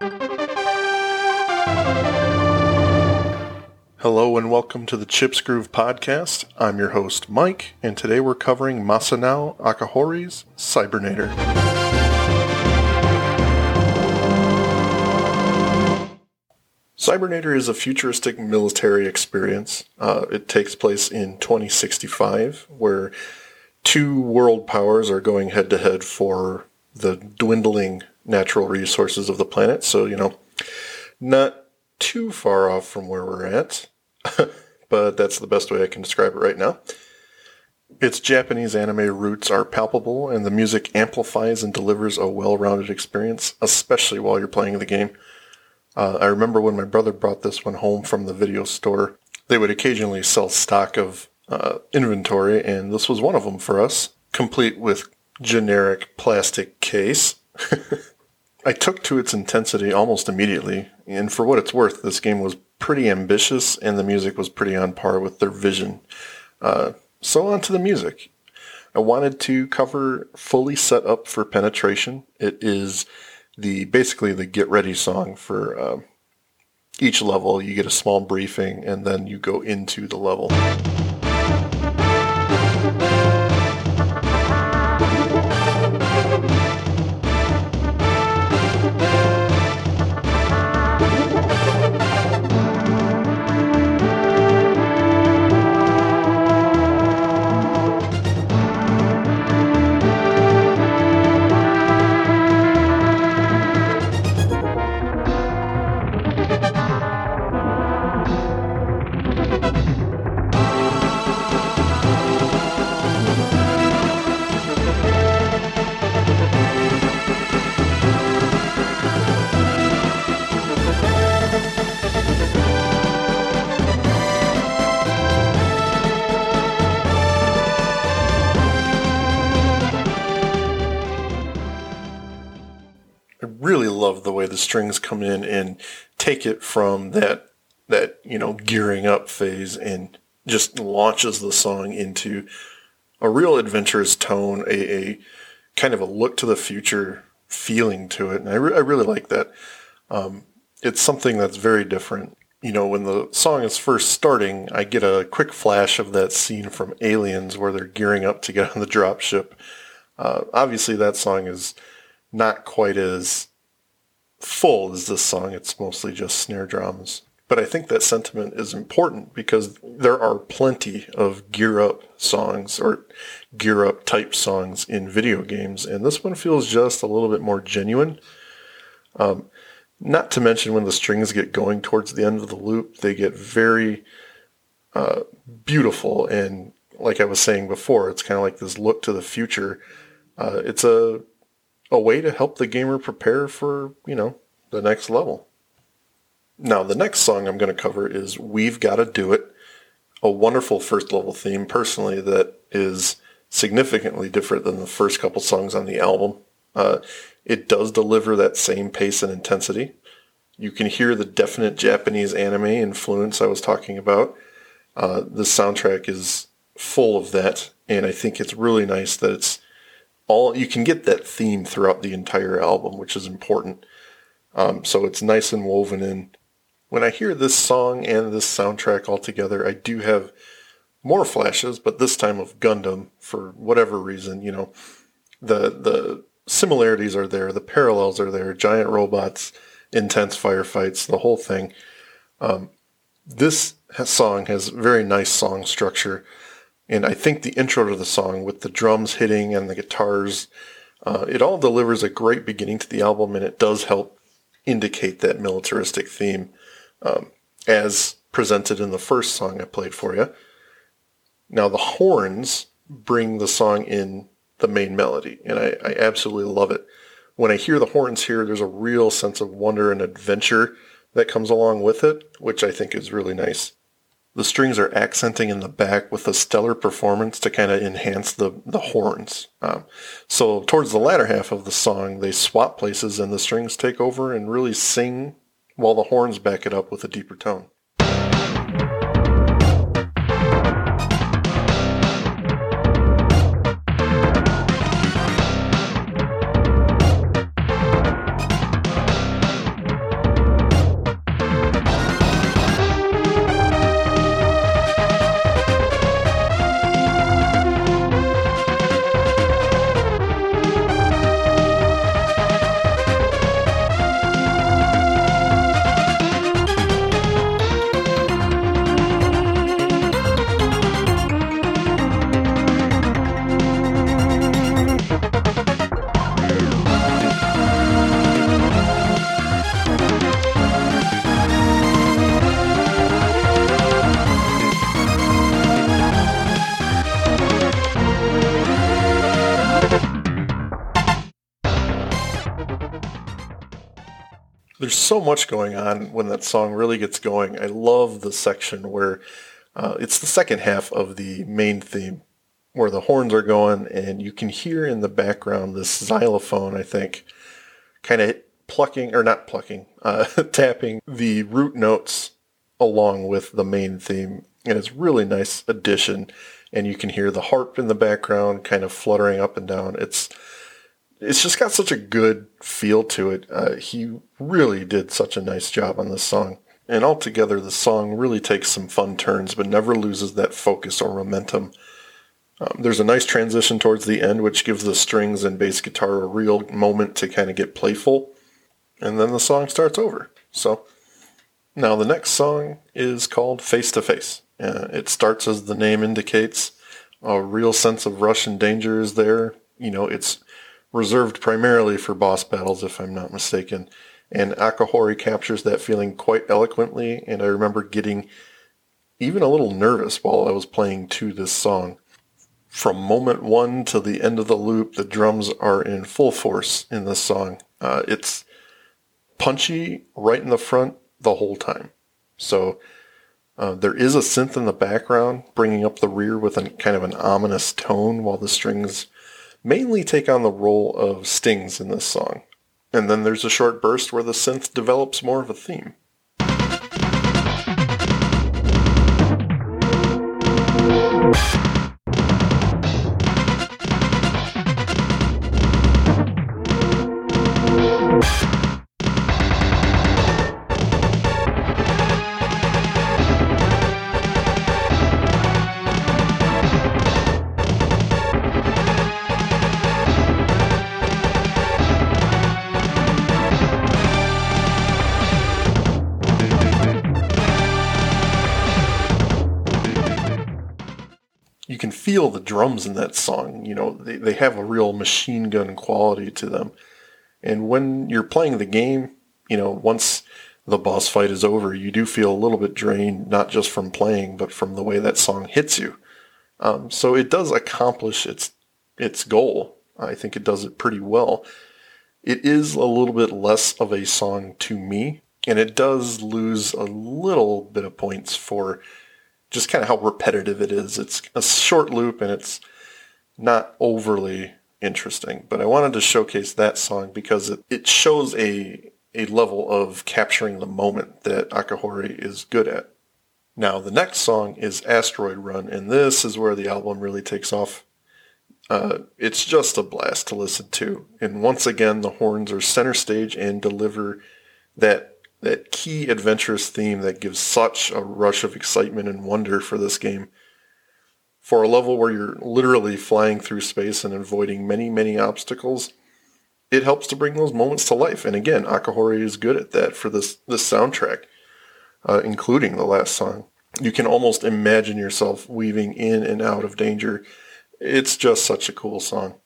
Hello and welcome to the Chip Grooves podcast. I'm your host, Mike, and today we're covering Masanao Akahori's Cybernator. Cybernator is a futuristic military experience. Uh, it takes place in 2065, where two world powers are going head to head for the dwindling natural resources of the planet. So, you know, not too far off from where we're at, but that's the best way I can describe it right now. Its Japanese anime roots are palpable, and the music amplifies and delivers a well rounded experience, especially while you're playing the game. Uh, I remember when my brother brought this one home from the video store, they would occasionally sell stock of uh, inventory, and this was one of them for us, complete with generic plastic case. I took to its intensity almost immediately, and for what it's worth, this game was pretty ambitious, and the music was pretty on par with their vision. Uh, so on to the music. I wanted to cover fully set up for penetration. It is the basically the get ready song for uh, each level. You get a small briefing, and then you go into the level. Strings come in and take it from that that you know gearing up phase and just launches the song into a real adventurous tone, a, a kind of a look to the future feeling to it, and I, re- I really like that. Um, it's something that's very different. You know, when the song is first starting, I get a quick flash of that scene from Aliens where they're gearing up to get on the dropship. Uh, obviously, that song is not quite as full as this song. It's mostly just snare drums. But I think that sentiment is important because there are plenty of gear up songs or gear up type songs in video games, and this one feels just a little bit more genuine. Um, not to mention when the strings get going towards the end of the loop, they get very uh, beautiful. And like I was saying before, it's kind of like this look to the future. Uh, it's a a way to help the gamer prepare for, you know, the next level. Now, the next song I'm going to cover is We've Gotta Do It, a wonderful first level theme, personally, that is significantly different than the first couple songs on the album. Uh, it does deliver that same pace and intensity. You can hear the definite Japanese anime influence I was talking about. Uh, the soundtrack is full of that, and I think it's really nice that it's all you can get that theme throughout the entire album, which is important. Um, so it's nice and woven in. When I hear this song and this soundtrack all together, I do have more flashes, but this time of Gundam for whatever reason. You know, the the similarities are there, the parallels are there. Giant robots, intense firefights, the whole thing. Um, this song has very nice song structure. And I think the intro to the song with the drums hitting and the guitars, uh, it all delivers a great beginning to the album and it does help indicate that militaristic theme um, as presented in the first song I played for you. Now, the horns bring the song in the main melody, and I, I absolutely love it. When I hear the horns here, there's a real sense of wonder and adventure that comes along with it, which I think is really nice. The strings are accenting in the back with a stellar performance to kind of enhance the, the horns. Um, so towards the latter half of the song, they swap places and the strings take over and really sing while the horns back it up with a deeper tone. So much going on when that song really gets going. I love the section where uh, it's the second half of the main theme where the horns are going, and you can hear in the background this xylophone, I think, kind of plucking, or not plucking, uh, tapping the root notes along with the main theme. And it's really nice addition. And you can hear the harp in the background kind of fluttering up and down. It's it's just got such a good feel to it. Uh, he really did such a nice job on this song. And altogether, the song really takes some fun turns, but never loses that focus or momentum. Um, there's a nice transition towards the end, which gives the strings and bass guitar a real moment to kind of get playful. And then the song starts over. So now the next song is called Face to Face. Uh, it starts as the name indicates. A real sense of rush and danger is there. You know, it's reserved primarily for boss battles, if I'm not mistaken. And Akahori captures that feeling quite eloquently, and I remember getting even a little nervous while I was playing to this song. From moment one to the end of the loop, the drums are in full force in this song. Uh, it's punchy right in the front the whole time. So uh, there is a synth in the background, bringing up the rear with a kind of an ominous tone, while the strings mainly take on the role of stings in this song. And then there's a short burst where the synth develops more of a theme. Feel the drums in that song. You know, they, they have a real machine gun quality to them. And when you're playing the game, you know, once the boss fight is over, you do feel a little bit drained, not just from playing, but from the way that song hits you. Um, so it does accomplish its its goal. I think it does it pretty well. It is a little bit less of a song to me, and it does lose a little bit of points for just kind of how repetitive it is. It's a short loop and it's not overly interesting, but I wanted to showcase that song because it, it shows a, a level of capturing the moment that Akahori is good at. Now, the next song is Asteroid Run, and this is where the album really takes off. Uh, it's just a blast to listen to. And once again, the horns are center stage and deliver that that key adventurous theme that gives such a rush of excitement and wonder for this game. For a level where you're literally flying through space and avoiding many, many obstacles, it helps to bring those moments to life. And again, Akahori is good at that for this, this soundtrack, uh, including the last song. You can almost imagine yourself weaving in and out of danger. It's just such a cool song.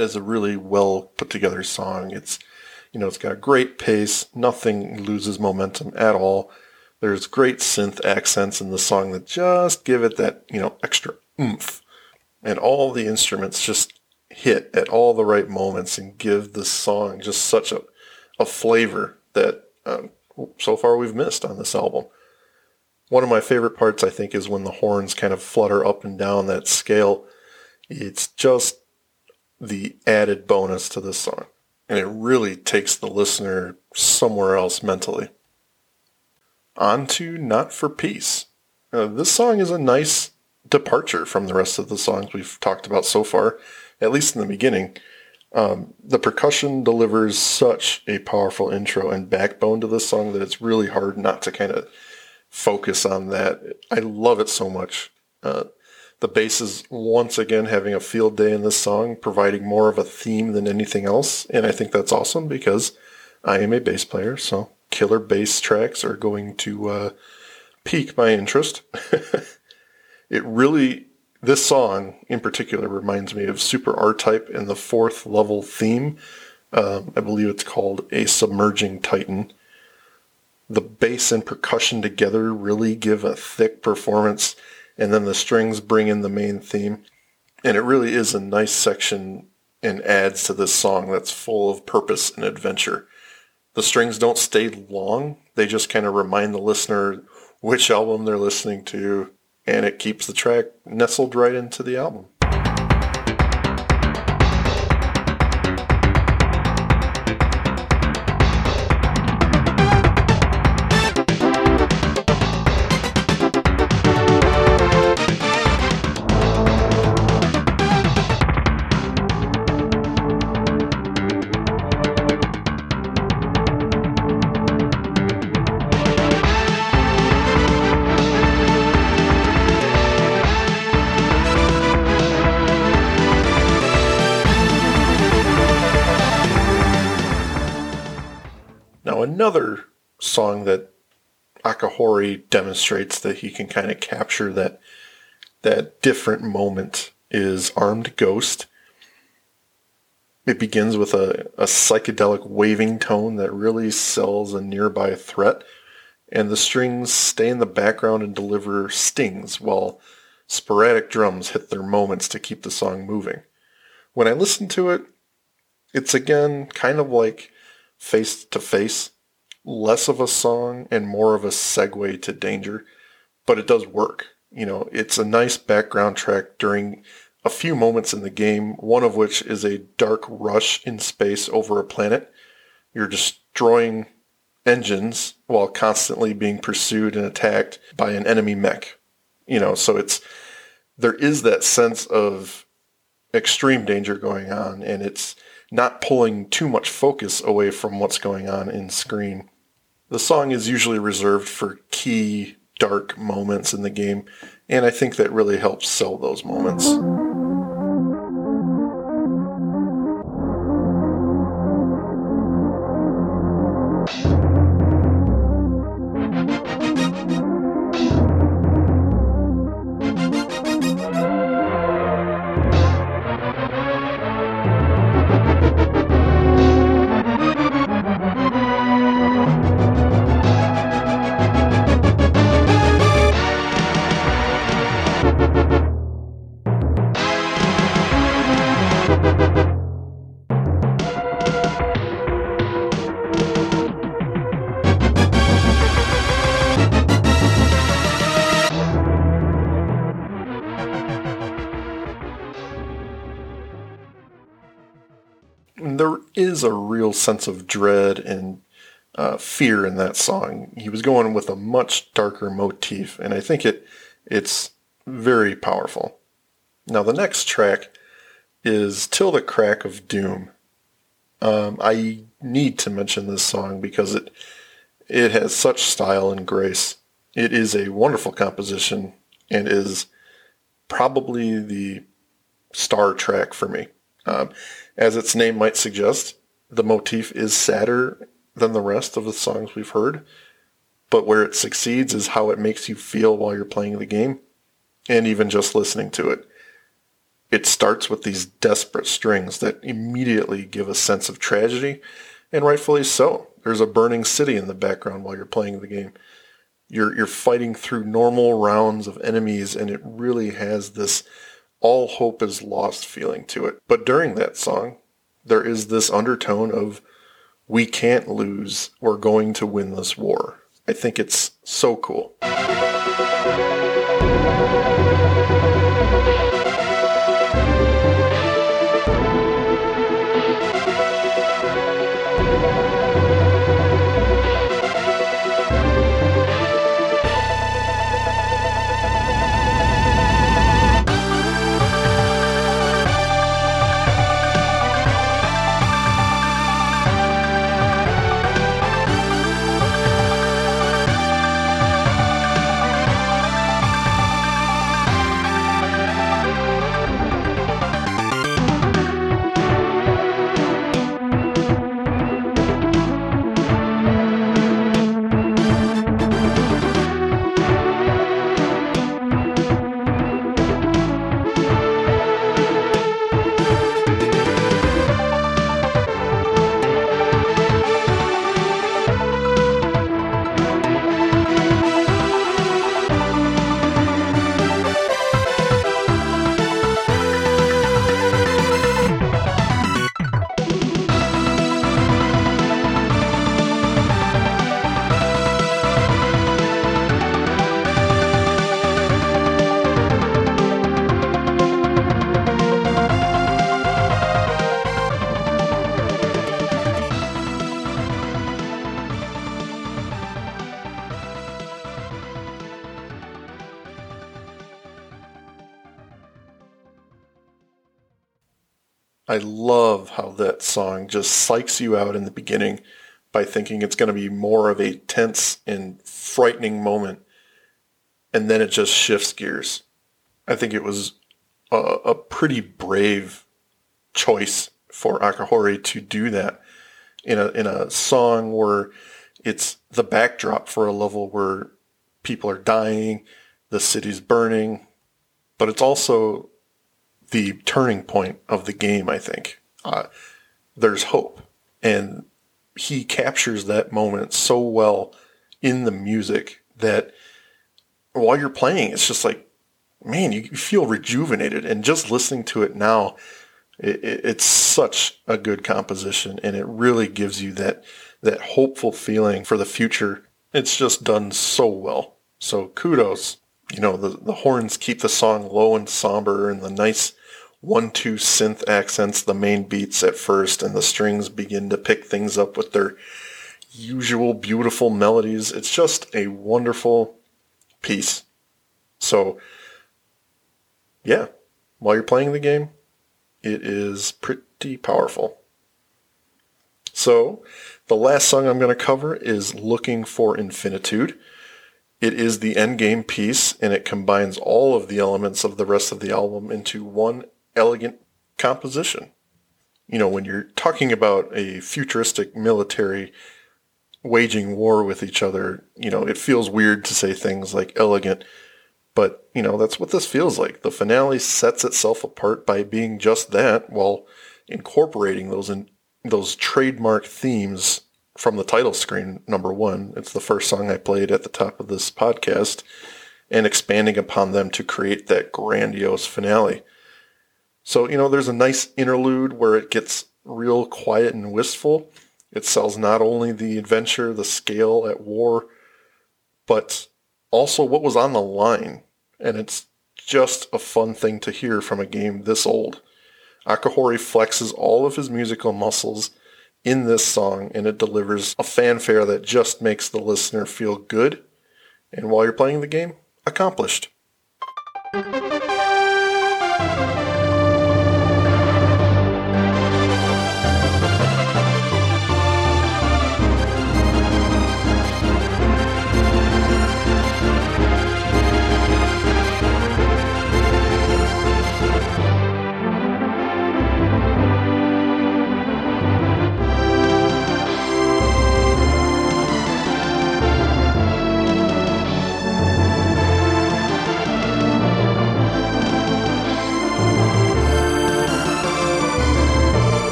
That is a really well put together song. It's, you know, it's got great pace. Nothing loses momentum at all. There's great synth accents in the song that just give it that, you know, extra oomph. And all the instruments just hit at all the right moments and give the song just such a, a flavor that um, so far we've missed on this album. One of my favorite parts, I think, is when the horns kind of flutter up and down that scale. It's just the added bonus to this song. And it really takes the listener somewhere else mentally. On to Not for Peace. This song is a nice departure from the rest of the songs we've talked about so far, at least in the beginning. Um, the percussion delivers such a powerful intro and backbone to this song that it's really hard not to kind of focus on that. I love it so much. Uh, the bass is once again having a field day in this song, providing more of a theme than anything else. And I think that's awesome because I am a bass player, so killer bass tracks are going to uh, pique my interest. it really this song in particular reminds me of Super R Type and the fourth level theme. Um, I believe it's called A Submerging Titan. The bass and percussion together really give a thick performance, and then the strings bring in the main theme. And it really is a nice section and adds to this song that's full of purpose and adventure. The strings don't stay long, they just kind of remind the listener which album they're listening to and it keeps the track nestled right into the album. Akahori demonstrates that he can kind of capture that that different moment is Armed Ghost. It begins with a, a psychedelic waving tone that really sells a nearby threat, and the strings stay in the background and deliver stings while sporadic drums hit their moments to keep the song moving. When I listen to it, it's again kind of like face to face less of a song and more of a segue to danger, but it does work. You know, it's a nice background track during a few moments in the game, one of which is a dark rush in space over a planet. You're destroying engines while constantly being pursued and attacked by an enemy mech. You know, so it's there is that sense of extreme danger going on and it's not pulling too much focus away from what's going on in screen. The song is usually reserved for key dark moments in the game, and I think that really helps sell those moments. Is a real sense of dread and uh, fear in that song. He was going with a much darker motif, and I think it it's very powerful. Now the next track is "Till the Crack of Doom." Um, I need to mention this song because it it has such style and grace. It is a wonderful composition and is probably the star track for me. Um, as its name might suggest, the motif is sadder than the rest of the songs we've heard, but where it succeeds is how it makes you feel while you're playing the game, and even just listening to it. It starts with these desperate strings that immediately give a sense of tragedy, and rightfully so. There's a burning city in the background while you're playing the game. You're, you're fighting through normal rounds of enemies, and it really has this all hope is lost feeling to it. But during that song, there is this undertone of we can't lose, we're going to win this war. I think it's so cool. I love how that song just psychs you out in the beginning by thinking it's going to be more of a tense and frightening moment. And then it just shifts gears. I think it was a, a pretty brave choice for Akahori to do that in a in a song where it's the backdrop for a level where people are dying, the city's burning, but it's also the turning point of the game. I think uh, there's hope, and he captures that moment so well in the music that while you're playing, it's just like, man, you feel rejuvenated. And just listening to it now, it, it, it's such a good composition, and it really gives you that that hopeful feeling for the future. It's just done so well. So kudos. You know, the, the horns keep the song low and somber and the nice one two synth accents the main beats at first and the strings begin to pick things up with their usual beautiful melodies. It's just a wonderful piece. So yeah, while you're playing the game, it is pretty powerful. So, the last song I'm going to cover is Looking for Infinitude. It is the endgame piece, and it combines all of the elements of the rest of the album into one elegant composition. You know, when you're talking about a futuristic military waging war with each other, you know, it feels weird to say things like elegant, but, you know, that's what this feels like. The finale sets itself apart by being just that while incorporating those in, those trademark themes from the title screen, number one. It's the first song I played at the top of this podcast, and expanding upon them to create that grandiose finale. So, you know, there's a nice interlude where it gets real quiet and wistful. It sells not only the adventure, the scale at war, but also what was on the line. And it's just a fun thing to hear from a game this old. Akahori flexes all of his musical muscles in this song, and it delivers a fanfare that just makes the listener feel good. And while you're playing the game, accomplished.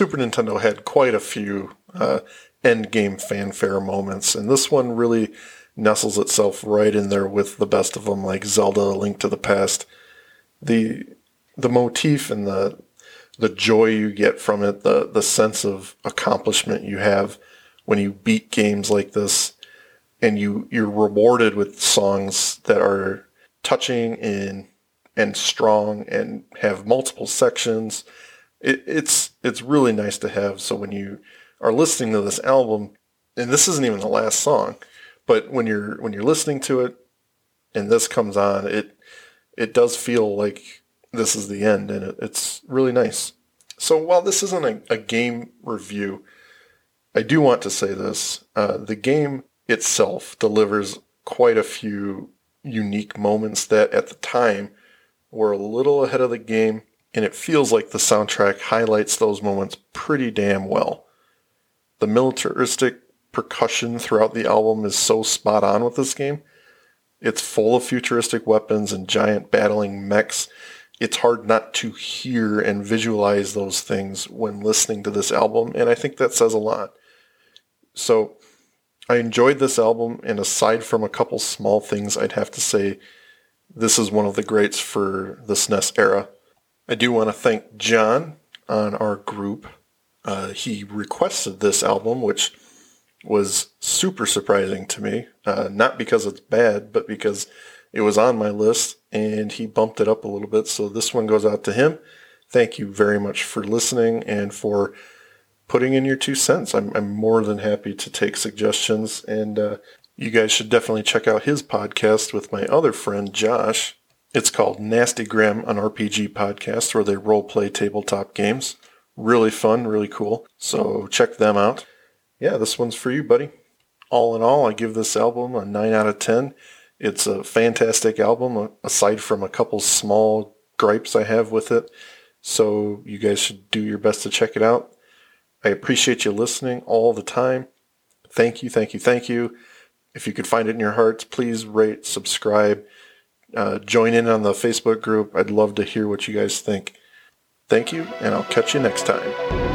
Super Nintendo had quite a few uh, end game fanfare moments, and this one really nestles itself right in there with the best of them, like Zelda: A Link to the Past. The the motif and the the joy you get from it, the the sense of accomplishment you have when you beat games like this, and you you're rewarded with songs that are touching and and strong and have multiple sections it, it's it's really nice to have. So when you are listening to this album, and this isn't even the last song, but when you're when you're listening to it, and this comes on, it it does feel like this is the end, and it, it's really nice. So while this isn't a, a game review, I do want to say this: uh, the game itself delivers quite a few unique moments that at the time were a little ahead of the game and it feels like the soundtrack highlights those moments pretty damn well. The militaristic percussion throughout the album is so spot on with this game. It's full of futuristic weapons and giant battling mechs. It's hard not to hear and visualize those things when listening to this album, and I think that says a lot. So, I enjoyed this album, and aside from a couple small things, I'd have to say this is one of the greats for the SNES era. I do want to thank John on our group Uh, he requested this album, which was super surprising to me. Uh, not because it's bad, but because it was on my list and he bumped it up a little bit. So this one goes out to him. Thank you very much for listening and for putting in your two cents. I'm, I'm more than happy to take suggestions. And uh, you guys should definitely check out his podcast with my other friend, Josh. It's called Nasty Gram, an RPG podcast where they role play tabletop games. Really fun, really cool. So check them out. Yeah, this one's for you, buddy. All in all, I give this album a 9 out of 10. It's a fantastic album, aside from a couple small gripes I have with it. So you guys should do your best to check it out. I appreciate you listening all the time. Thank you, thank you, thank you. If you could find it in your hearts, please rate, subscribe, uh, join in on the Facebook group. I'd love to hear what you guys think. Thank you, and I'll catch you next time.